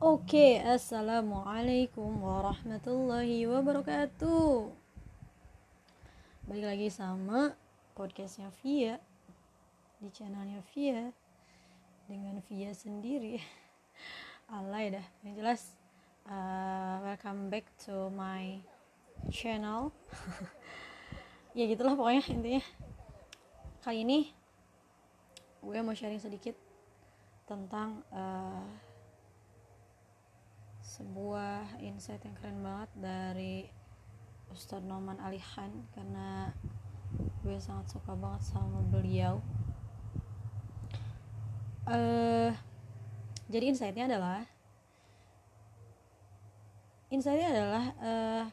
Oke, assalamualaikum warahmatullahi wabarakatuh. Balik lagi sama podcastnya Via di channelnya Via dengan Via sendiri. Alay dah, yang jelas uh, welcome back to my channel. ya gitulah pokoknya intinya. Kali ini gue mau sharing sedikit tentang uh, sebuah insight yang keren banget dari Ustadz Noman Ali Khan karena gue sangat suka banget sama beliau. Uh, jadi insightnya adalah insightnya adalah uh,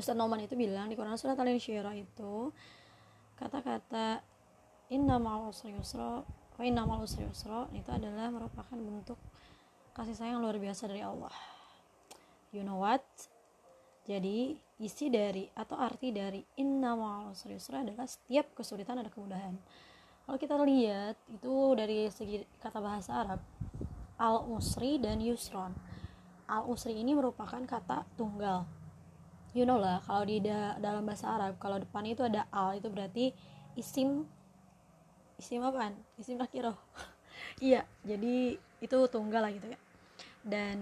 Ustadz Noman itu bilang di Quran surat Al-Insyirah itu kata-kata inna ma'al usri yusra inna ma'al usri yusra itu adalah merupakan bentuk kasih sayang luar biasa dari Allah. You know what? Jadi isi dari atau arti dari inna ma'al yusra adalah setiap kesulitan ada kemudahan. Kalau kita lihat itu dari segi kata bahasa Arab al usri dan yusron. Al usri ini merupakan kata tunggal. You know lah kalau di da dalam bahasa Arab kalau depan itu ada al itu berarti isim isim apaan? Isim nakiroh iya jadi itu tunggal lah gitu ya dan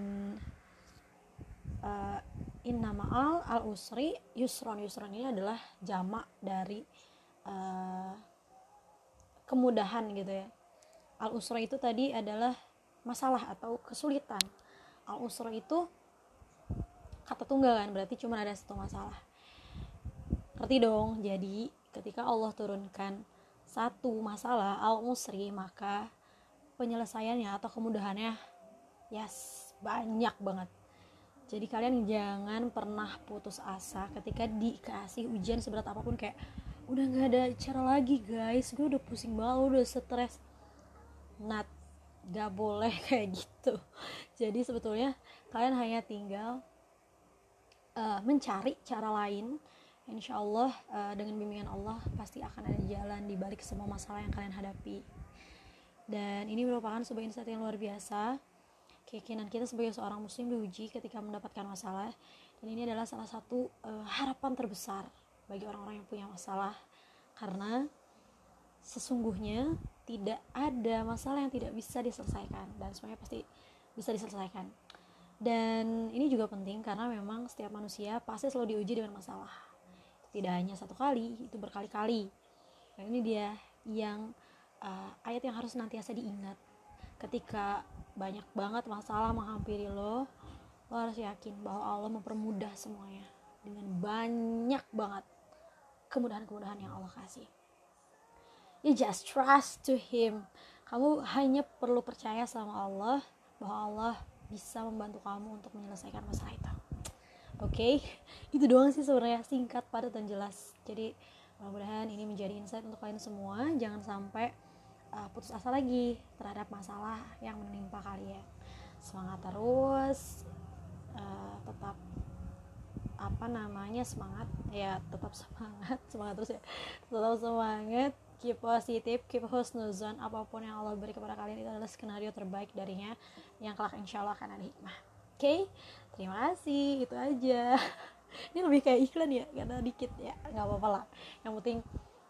uh, inna ma'al al usri yusron. Yusron ini adalah jamak dari uh, kemudahan gitu ya. Al usra itu tadi adalah masalah atau kesulitan. Al usra itu kata tunggal kan berarti cuma ada satu masalah. Ngerti dong? Jadi ketika Allah turunkan satu masalah al usri maka penyelesaiannya atau kemudahannya yes banyak banget. Jadi kalian jangan pernah putus asa ketika dikasih ujian seberat apa pun kayak udah nggak ada cara lagi guys. Gue udah pusing banget udah stres. Nat gak boleh kayak gitu. Jadi sebetulnya kalian hanya tinggal uh, mencari cara lain. Insya Allah uh, dengan bimbingan Allah pasti akan ada jalan di balik semua masalah yang kalian hadapi. Dan ini merupakan sebuah insight yang luar biasa keyakinan kita sebagai seorang muslim diuji ketika mendapatkan masalah. Dan ini adalah salah satu uh, harapan terbesar bagi orang-orang yang punya masalah. Karena sesungguhnya tidak ada masalah yang tidak bisa diselesaikan. Dan semuanya pasti bisa diselesaikan. Dan ini juga penting karena memang setiap manusia pasti selalu diuji dengan masalah. Tidak hanya satu kali itu berkali-kali. Dan ini dia yang uh, ayat yang harus nantiasa diingat ketika banyak banget masalah menghampiri lo lo harus yakin bahwa Allah mempermudah semuanya dengan banyak banget kemudahan-kemudahan yang Allah kasih. You just trust to him. Kamu hanya perlu percaya sama Allah bahwa Allah bisa membantu kamu untuk menyelesaikan masalah itu. Oke? Okay? itu doang sih sebenarnya singkat padat dan jelas. Jadi mudah-mudahan ini menjadi insight untuk kalian semua. Jangan sampai uh, putus asa lagi terhadap masalah yang menimpa kalian. Semangat terus uh, tetap apa namanya semangat. Ya tetap semangat semangat terus ya. Tetap semangat keep positif keep husnuzon apa pun yang Allah beri kepada kalian itu adalah skenario terbaik darinya yang kelak insya Allah akan ada hikmah. Oke? Okay? terima kasih itu aja. Ini lebih kayak iklan ya karena dikit ya. Nggak apa-apa lah. Yang penting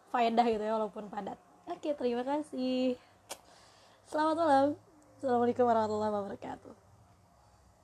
faedah gitu ya walaupun padat Oke, terima kasih. Selamat malam. Assalamualaikum warahmatullahi wabarakatuh.